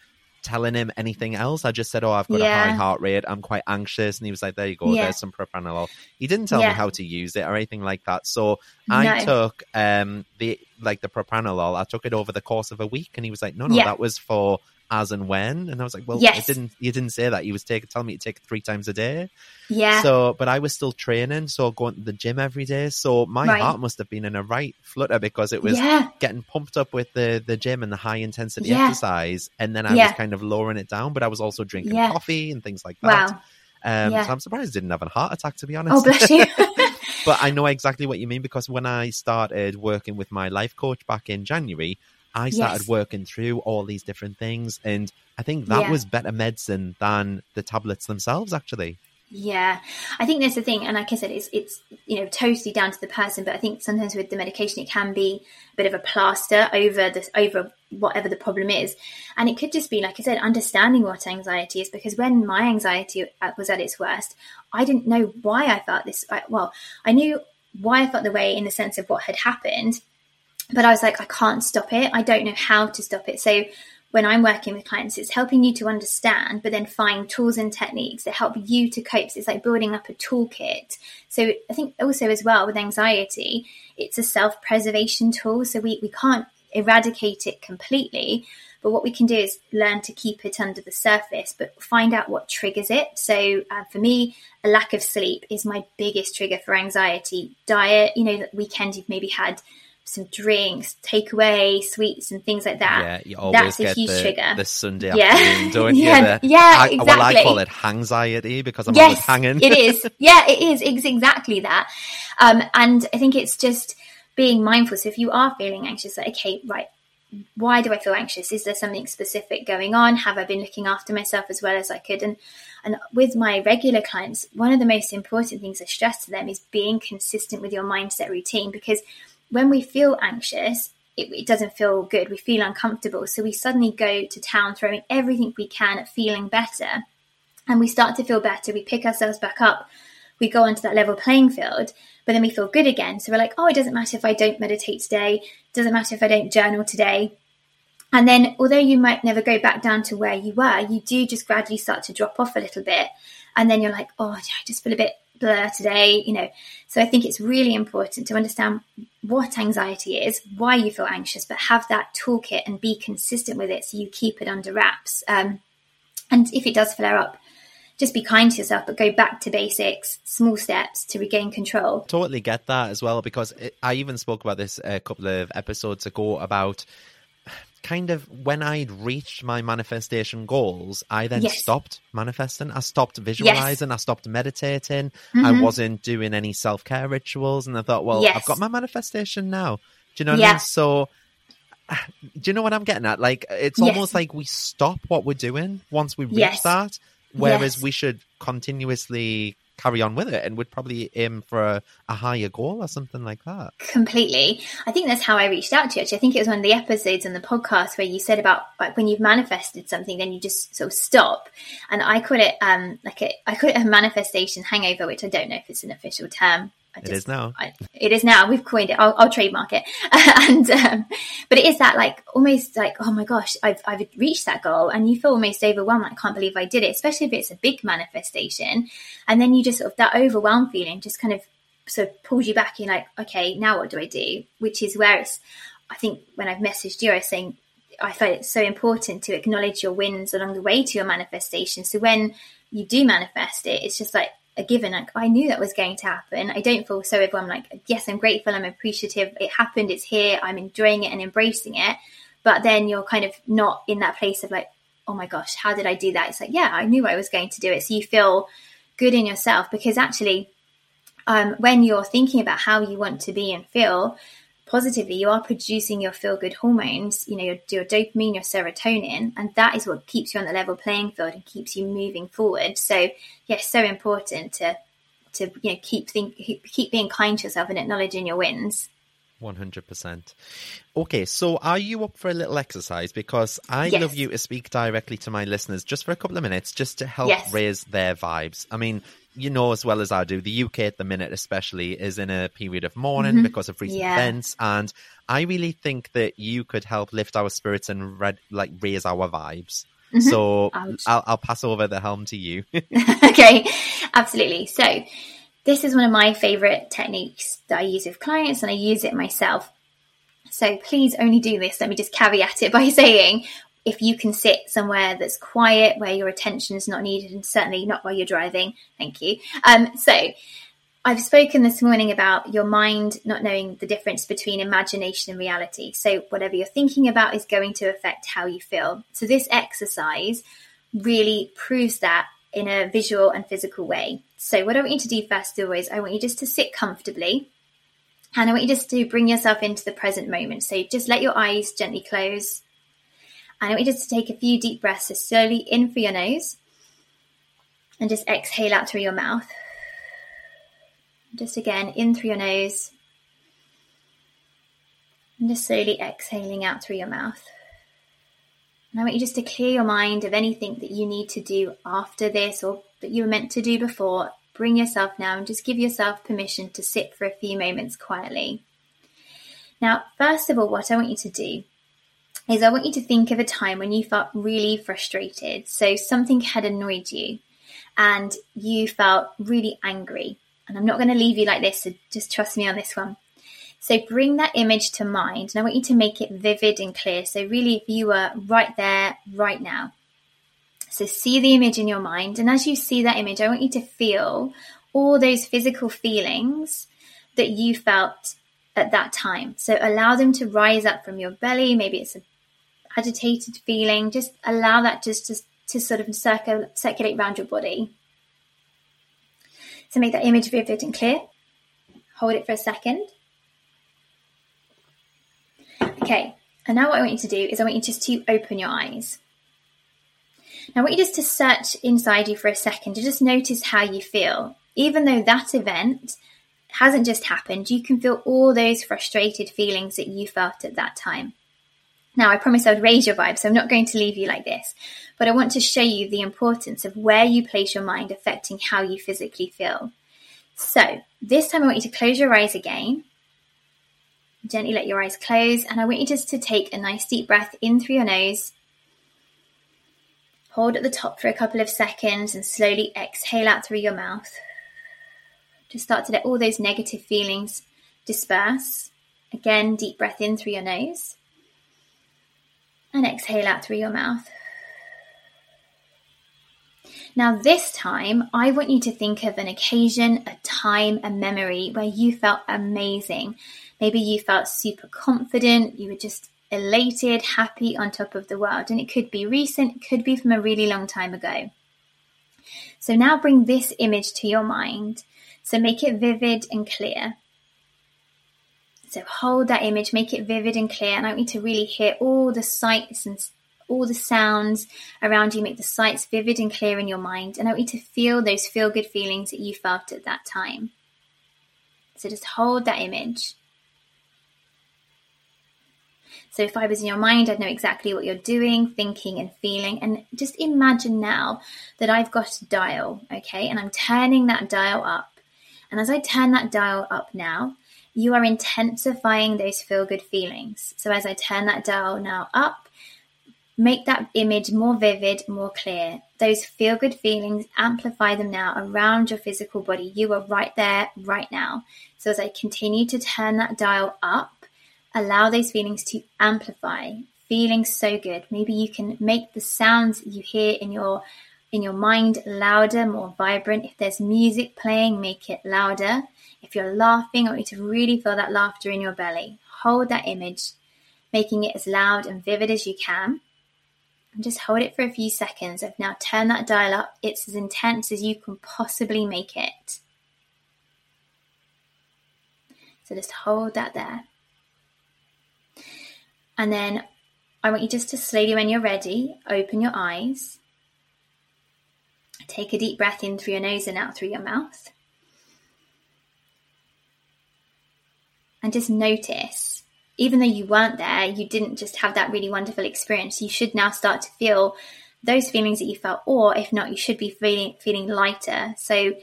telling him anything else. I just said, "Oh, I've got yeah. a high heart rate. I'm quite anxious," and he was like, "There you go. Yeah. There's some propranolol." He didn't tell yeah. me how to use it or anything like that. So I took um the like the propranolol. I took it over the course of a week, and he was like, "No, no, that was for as and when. And I was like, well, yes. it didn't, you didn't say that. You was taking, telling me to take it three times a day. Yeah. So, but I was still training. So going to the gym every day. So my right. heart must have been in a right flutter because it was yeah. getting pumped up with the, the gym and the high intensity yeah. exercise. And then I yeah. was kind of lowering it down, but I was also drinking coffee and things like that. Wow. Um, So I'm surprised I didn't have a heart attack, to be honest. Oh, bless you. <laughs> <laughs> but I know exactly what you mean because when I started working with my life coach back in January, I started yes. working through all these different things. And I think that yeah. was better medicine than the tablets themselves, actually. Yeah, I think that's the thing, and like I said, it's it's you know totally down to the person. But I think sometimes with the medication, it can be a bit of a plaster over the over whatever the problem is, and it could just be like I said, understanding what anxiety is. Because when my anxiety uh, was at its worst, I didn't know why I felt this. Well, I knew why I felt the way in the sense of what had happened, but I was like, I can't stop it. I don't know how to stop it. So when I'm working with clients, it's helping you to understand, but then find tools and techniques that help you to cope. So it's like building up a toolkit. So I think also as well with anxiety, it's a self preservation tool. So we, we can't eradicate it completely, but what we can do is learn to keep it under the surface, but find out what triggers it. So uh, for me, a lack of sleep is my biggest trigger for anxiety. Diet, you know, that weekend you've maybe had some drinks, takeaway, sweets, and things like that. Yeah, you always That's a huge the, trigger. the Sunday Yeah. afternoon, <laughs> don't Yeah, you? The- yeah, I, Well, I call it anxiety because I'm always hanging. it is. <laughs> Yeah, it is. It's exactly that. Um, and I think it's just being mindful. So if you are feeling anxious, like, okay, right, why do I feel anxious? Is there something specific going on? Have I been looking after myself as well as I could? And and with my regular clients, one of the most important things I stress to them is being consistent with your mindset routine because when we feel anxious, it, it doesn't feel good. We feel uncomfortable. So we suddenly go to town throwing everything we can at feeling better. And we start to feel better. We pick ourselves back up. We go onto that level playing field, but then we feel good again. So we're like, oh, it doesn't matter if I don't meditate today. It doesn't matter if I don't journal today. And then, although you might never go back down to where you were, you do just gradually start to drop off a little bit. And then you're like, oh, I just feel a bit blur today, you know. So I think it's really important to understand what anxiety is, why you feel anxious, but have that toolkit and be consistent with it so you keep it under wraps. Um, and if it does flare up, just be kind to yourself, but go back to basics, small steps to regain control. totally get that as well because it, I even spoke about this a couple of episodes ago about kind of when I'd reached my manifestation goals, I then Yes. stopped manifesting. I stopped visualizing. I stopped meditating. I Mhm. wasn't doing any self care rituals. And I thought, well, I've got my manifestation now. Do you know what I mean? So. <sighs> Do you know what I'm getting at? Like, it's Yes. almost like we stop what we're doing once we reach Yes. that, whereas Yes. we should continuously carry on with it and would probably aim for a, a higher goal or something like that. Completely. I think that's how I reached out to you. Actually, I think it was one of the episodes on the podcast where you said about like when you've manifested something, then you just sort of stop. And I call it um like a I call it a manifestation hangover, which I don't know if it's an official term. It is now. I, it is now. We've coined it. I'll, I'll trademark it. <laughs> and um, but it is that like almost like oh my gosh, I've I've reached that goal, and you feel almost overwhelmed. Like, I can't believe I did it, especially if it's a big manifestation. And then you just sort of that overwhelmed feeling just kind of sort of pulls you back. You're like, okay, now what do I do? Which is where it's. I think when I've messaged you, I was saying I find it so important to acknowledge your wins along the way to your manifestation. So when you do manifest it, it's just like a given. Like I knew that was going to happen. I don't feel so overwhelmed. Like yes, I'm grateful. I'm appreciative. It happened. It's here. I'm enjoying it and embracing it. But then you're kind of not in that place of like, oh my gosh, how did I do that? It's like yeah, I knew I was going to do it. So you feel good in yourself because actually, um, when you're thinking about how you want to be and feel positively, you are producing your feel good hormones, you know, your, your dopamine, your serotonin, and that is what keeps you on the level playing field and keeps you moving forward. So, yes, so important to to you know keep think keep being kind to yourself and acknowledging your wins. 100%. Okay, so are you up for a little exercise? Because I Yes. love you to speak directly to my listeners just for a couple of minutes, just to help Yes. raise their vibes. I mean, you know as well as I do, the UK at the minute, especially, is in a period of mourning because of recent Mm-hmm. Yeah. events. And I really think that you could help lift our spirits and red, like raise our vibes. So Mm-hmm. Ouch. I'll, I'll pass over the helm to you. <laughs> <laughs> okay, absolutely. So, this is one of my favorite techniques that I use with clients, and I use it myself. So, please only do this. Let me just caveat it by <laughs> saying if you can sit somewhere that's quiet, where your attention is not needed, and certainly not while you're driving, thank you. Um, so, I've spoken this morning about your mind not knowing the difference between imagination and reality. So, whatever you're thinking about is going to affect how you feel. So, this exercise really proves that in a visual and physical way. So, what I want you to do first of all is I want you just to sit comfortably and I want you just to bring yourself into the present moment. So, just let your eyes gently close. And I want you just to take a few deep breaths. So, slowly in through your nose And just exhale out through your mouth. Just again, in through your nose. And just slowly exhaling out through your mouth. And I want you just to clear your mind of anything that you need to do after this or that you were meant to do before. Bring yourself now and just give yourself permission to sit for a few moments quietly. Now, first of all, what I want you to do is I want you to think of a time when you felt really frustrated. So something had annoyed you and you felt really angry. And I'm not going to leave you like this, so just trust me on this one. So bring that image to mind, and I want you to make it vivid and clear. So, really, if you were right there, right now. So, see the image in your mind, and as you see that image, I want you to feel all those physical feelings that you felt at that time. So, allow them to rise up from your belly. Maybe it's an agitated feeling. Just allow that just to, to sort of circle, circulate around your body. So, make that image vivid and clear. Hold it for a second. Okay, and now what I want you to do is I want you just to open your eyes. Now I want you just to search inside you for a second to just notice how you feel. Even though that event hasn't just happened, you can feel all those frustrated feelings that you felt at that time. Now, I promise I would raise your vibe, so I'm not going to leave you like this, but I want to show you the importance of where you place your mind affecting how you physically feel. So, this time I want you to close your eyes again Gently let your eyes close, and I want you just to take a nice deep breath in through your nose. Hold at the top for a couple of seconds and slowly exhale out through your mouth. Just start to let all those negative feelings disperse. Again, deep breath in through your nose and exhale out through your mouth. Now, this time, I want you to think of an occasion, a time, a memory where you felt amazing. Maybe you felt super confident, you were just elated, happy, on top of the world. And it could be recent, it could be from a really long time ago. So now bring this image to your mind. So make it vivid and clear. So hold that image, make it vivid and clear, and I want you to really hear all the sights and all the sounds around you, make the sights vivid and clear in your mind. And I want you to feel those feel good feelings that you felt at that time. So just hold that image. So if I was in your mind, I'd know exactly what you're doing, thinking, and feeling. And just imagine now that I've got a dial, okay, and I'm turning that dial up. And as I turn that dial up now, you are intensifying those feel good feelings. So as I turn that dial now up, Make that image more vivid, more clear. Those feel good feelings, amplify them now around your physical body. You are right there, right now. So as I continue to turn that dial up, allow those feelings to amplify. Feeling so good. Maybe you can make the sounds you hear in your in your mind louder, more vibrant. If there's music playing, make it louder. If you're laughing, I want you to really feel that laughter in your belly. Hold that image, making it as loud and vivid as you can and just hold it for a few seconds. I've now turned that dial up. It's as intense as you can possibly make it. So just hold that there. And then I want you just to slowly, when you're ready, open your eyes. Take a deep breath in through your nose and out through your mouth. And just notice even though you weren't there, you didn't just have that really wonderful experience. You should now start to feel those feelings that you felt, or if not, you should be feeling feeling lighter. So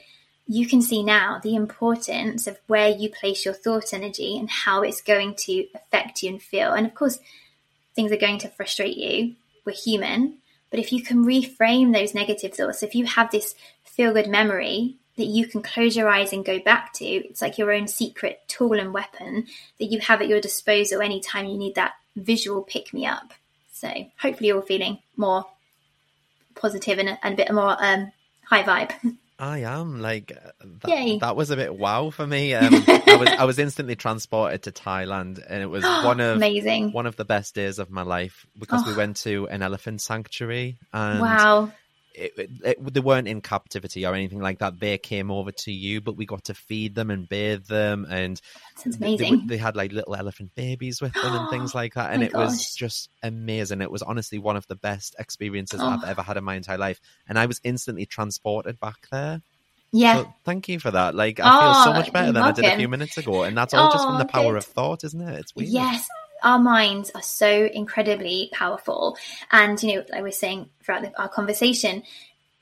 you can see now the importance of where you place your thought energy and how it's going to affect you and feel. And of course, things are going to frustrate you. We're human. But if you can reframe those negative thoughts, if you have this feel good memory that you can close your eyes and go back to. It's like your own secret tool and weapon that you have at your disposal anytime you need that visual pick me up. So hopefully you're feeling more positive and a, and a bit more um, high vibe. <laughs> I am like that, that, was a bit wow for me. <laughs> Um, I was I was instantly transported to Thailand, and it was <gasps> one of amazing one of the best days of my life because oh. we went to an elephant sanctuary. And wow! It, it, they weren't in captivity or anything like that. They came over to you, but we got to feed them and bathe them, and Sounds amazing. They, they had like little elephant babies with them and things <gasps> like that, oh and my it was just amazing. It was honestly one of the best experiences Oh. I've ever had in my entire life, and I was instantly transported back there. Yeah. So thank you for that. Like I feel so Oh, much better than I did a few minutes ago, and that's all just from Oh, the power good. of thought, isn't it? It's weird. Yes, our minds are so incredibly powerful, and you know, like we we're saying throughout the, our conversation,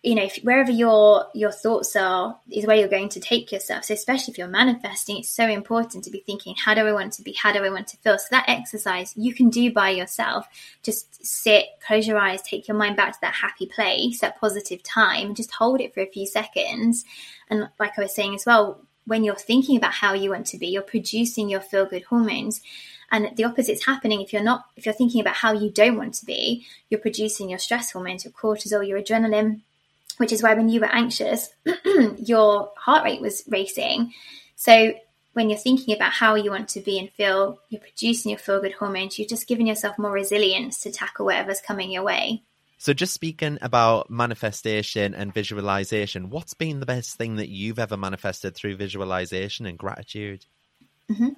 you know, if, wherever your your thoughts are is where you're going to take yourself. So, especially if you're manifesting, it's so important to be thinking, how do I want to be? How do I want to feel? So that exercise you can do by yourself. Just sit, close your eyes, take your mind back to that happy place, that positive time, and just hold it for a few seconds. And like I was saying as well, when you're thinking about how you want to be, you're producing your feel good hormones. And the opposite's happening if you're not, if you're thinking about how you don't want to be, you're producing your stress hormones, your cortisol, your adrenaline, which is why when you were anxious, <clears throat> your heart rate was racing. So when you're thinking about how you want to be and feel, you're producing your feel good hormones, you're just giving yourself more resilience to tackle whatever's coming your way. So, just speaking about manifestation and visualization, what's been the best thing that you've ever manifested through visualization and gratitude? Hmm.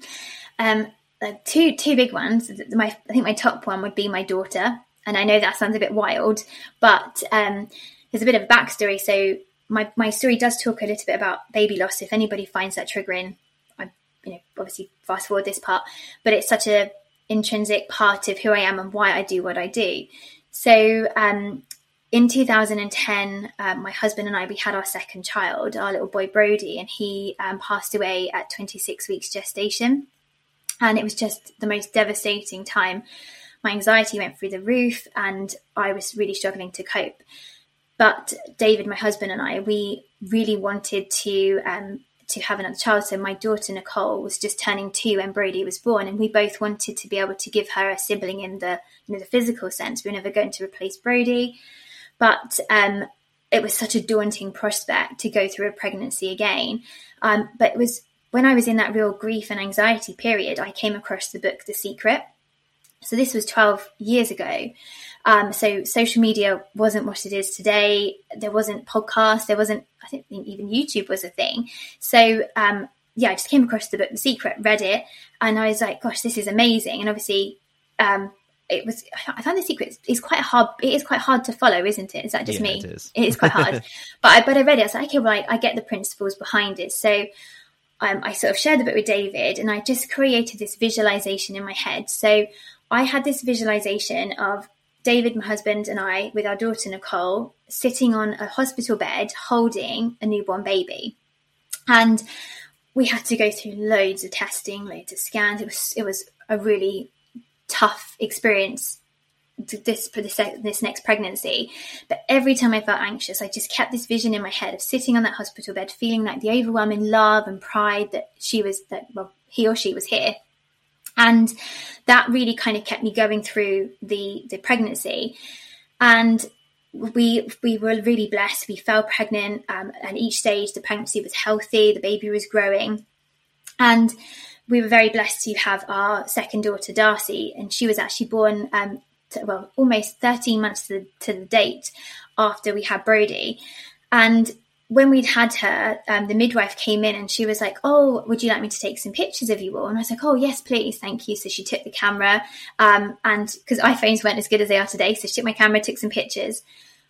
Um, uh, two two big ones. My I think my top one would be my daughter, and I know that sounds a bit wild, but um, there's a bit of a backstory. So my my story does talk a little bit about baby loss. If anybody finds that triggering, I you know obviously fast forward this part, but it's such a intrinsic part of who I am and why I do what I do. So um, in 2010, um, my husband and I we had our second child, our little boy Brody, and he um, passed away at 26 weeks gestation and it was just the most devastating time. My anxiety went through the roof, and I was really struggling to cope. But David, my husband, and I, we really wanted to um, to have another child. So my daughter Nicole was just turning two when Brody was born, and we both wanted to be able to give her a sibling in the you know the physical sense. We were never going to replace Brody, but um, it was such a daunting prospect to go through a pregnancy again. Um, but it was when I was in that real grief and anxiety period, I came across the book The Secret. So this was 12 years ago. Um, so social media wasn't what it is today. There wasn't podcasts. There wasn't, I think even YouTube was a thing. So, um, yeah, I just came across the book The Secret, read it, and I was like, gosh, this is amazing. And obviously, um, it was, I found The Secret is quite hard. It is quite hard to follow, isn't it? Is that just Yeah, me? it is. It is quite hard. <laughs> but I, but I read it. I was like, okay, right, I get the principles behind it. So, um, I sort of shared the book with David and I just created this visualization in my head. So I had this visualization of David, my husband, and I, with our daughter Nicole, sitting on a hospital bed holding a newborn baby. And we had to go through loads of testing, loads of scans. It was it was a really tough experience this this this next pregnancy. But every time I felt anxious, I just kept this vision in my head of sitting on that hospital bed, feeling like the overwhelming love and pride that she was that well he or she was here, and that really kind of kept me going through the the pregnancy, and. We we were really blessed. We fell pregnant, um, and each stage the pregnancy was healthy. The baby was growing, and we were very blessed to have our second daughter, Darcy, and she was actually born, um, to, well, almost 13 months to the, to the date after we had Brody. And when we'd had her, um, the midwife came in and she was like, Oh, would you like me to take some pictures of you all? And I was like, Oh, yes, please. Thank you. So she took the camera. Um, and because iPhones weren't as good as they are today, so she took my camera, took some pictures.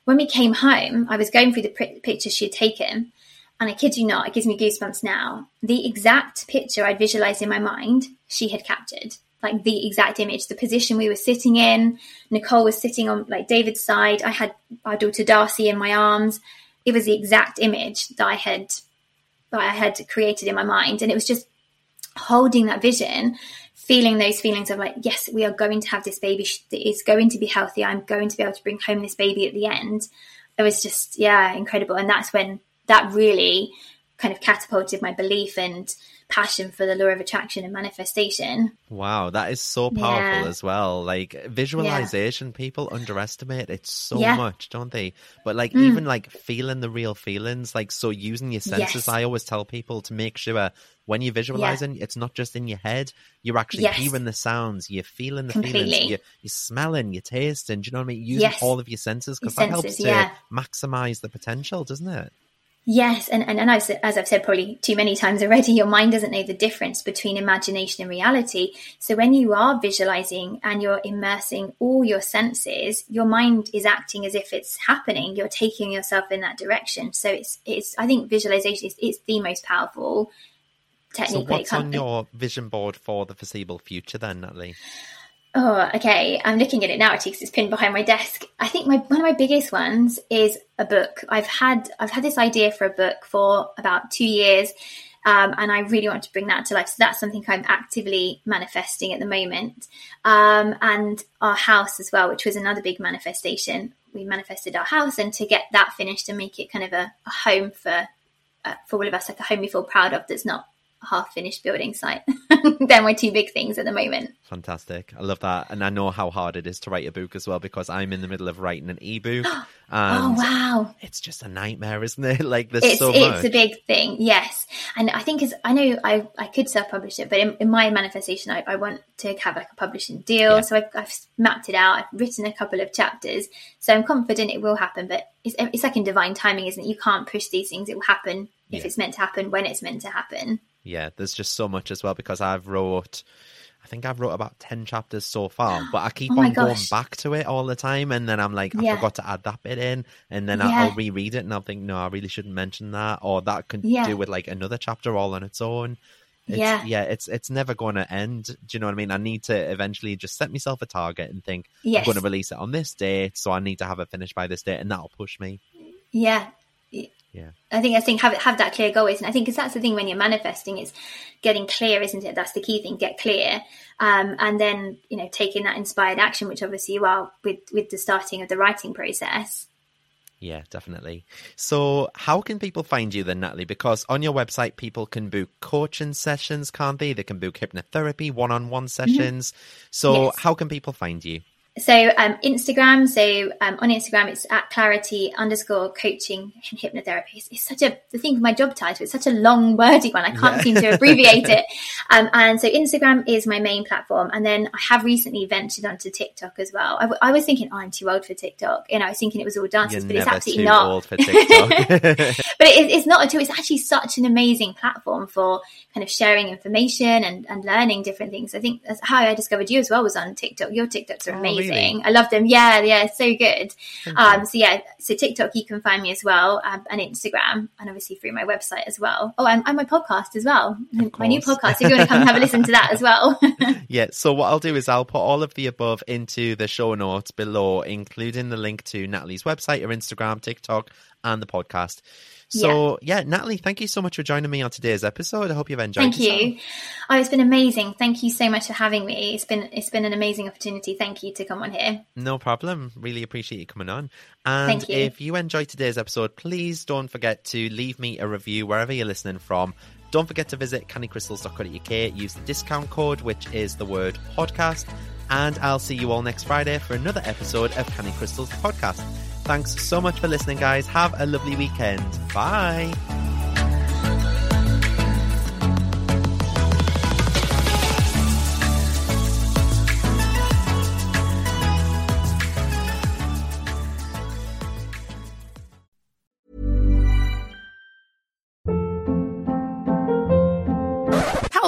When we came home, I was going through the pr- pictures she had taken. And I kid you not, it gives me goosebumps now. The exact picture I'd visualized in my mind, she had captured. Like the exact image, the position we were sitting in. Nicole was sitting on like David's side. I had our daughter Darcy in my arms. It was the exact image that I had that I had created in my mind. And it was just holding that vision, feeling those feelings of like, yes, we are going to have this baby it's going to be healthy. I'm going to be able to bring home this baby at the end. It was just, yeah, incredible. And that's when that really kind of catapulted my belief and passion for the law of attraction and manifestation. Wow, that is so powerful Yeah. as well. Like visualization, people underestimate it so Yeah. Mm. much, don't they? But like even like feeling the real feelings, like so using your senses, Yes. I always tell people to make sure when you're visualizing, it's not just in your head. You're actually Yes. hearing the sounds, you're feeling the feelings, you're, you're smelling, you're tasting. Do you know what I mean? Using Yes. all of your senses because that helps to yeah. maximize the potential, doesn't it? Yes, and, and, and I've, as I've said probably too many times already, your mind doesn't know the difference between imagination and reality. So when you are visualizing and you're immersing all your senses, your mind is acting as if it's happening. You're taking yourself in that direction. So it's it's I think visualization is it's the most powerful technique. it what's on your vision board for the foreseeable future then, Natalie? Oh, okay. I'm looking at it now actually because it's pinned behind my desk. I think my one of my biggest ones is a book. I've had I've had this idea for a book for about two years, um, and I really want to bring that to life. So that's something I'm actively manifesting at the moment. Um, and our house as well, which was another big manifestation. We manifested our house, and to get that finished and make it kind of a, a home for uh, for all of us, like a home we feel proud of. That's not half finished building site. <laughs> They're my two big things at the moment. Fantastic. I love that. And I know how hard it is to write a book as well because I'm in the middle of writing an ebook. <gasps> Oh, and Oh wow! it's just a nightmare, isn't it? <laughs> Like there's it's so it's a big thing yes and i think as i know i i could self-publish it but in, in my manifestation I, I want to have like a publishing deal Yeah. so I've, I've mapped it out i've written a couple of chapters so i'm confident it will happen but it's, it's like in divine timing isn't it you can't push these things it will happen if Yeah. it's meant to happen when it's meant to happen yeah, there's just so much as well because I've wrote I think I've wrote about 10 chapters so far, <gasps> but I keep Oh on going back to it all the time. And then I'm like, I Yeah. forgot to add that bit in. And then Yeah. I'll, I'll reread it and I'll think, no, I really shouldn't mention that. Or that could Yeah. do with like another chapter all on its own. It's, Yeah. yeah, it's it's never going to end. Do you know what I mean? I need to eventually just set myself a target and think Yes. I'm going to release it on this date, so I need to have it finished by this date, and that'll push me. yeah Yeah, I think I think have have that clear goal, isn't? I think because that's the thing when you're manifesting, it's getting clear, isn't it? That's the key thing. Get clear, um, and then you know taking that inspired action, which obviously you are with with the starting of the writing process. yeah, definitely. So, how can people find you then, Natalie? Because on your website, people can book coaching sessions, can't they? They can book hypnotherapy, one-on-one sessions. So. Yes. how can people find you? So um, Instagram, so um, on Instagram, it's at clarity underscore coaching and hypnotherapy. It's, it's such a the thing with my job title. It's such a long, wordy one. I can't seem to abbreviate <laughs> it. Um, and so Instagram is my main platform, and then I have recently ventured onto TikTok as well. I, w- I was thinking, oh, I'm too old for TikTok. You know, I was thinking it was all You're dances, but it's absolutely not. old for TikTok. <laughs> <laughs> but it, it's not at all. It's actually such an amazing platform for kind of sharing information and, and learning different things. I think that's how I discovered you as well was on TikTok. Your TikToks are Oh, really? I love them. Yeah, yeah, so good. Um, so yeah, so TikTok you can find me as well, um, and Instagram, and obviously through my website as well. Oh, and, and my podcast as well. My new podcast. If you want to come and have a listen to that as well. <laughs> <laughs> Yeah, so what I'll do is I'll put all of the above into the show notes below, including the link to Natalie's website, her Instagram, TikTok, and the podcast. So, yeah, Natalie, thank you so much for joining me on today's episode. I hope you've enjoyed it. Thank yourself. you. Oh, it's been amazing. Thank you so much for having me. It's been it's been an amazing opportunity. Thank you to come on here. No problem. Really appreciate you coming on. And you. if you enjoyed today's episode, please don't forget to leave me a review wherever you're listening from. Don't forget to visit cannycrystals.co.uk, use the discount code, which is the word podcast. And I'll see you all next Friday for another episode of Canny Crystals podcast. Thanks so much for listening, guys. Have a lovely weekend. Bye.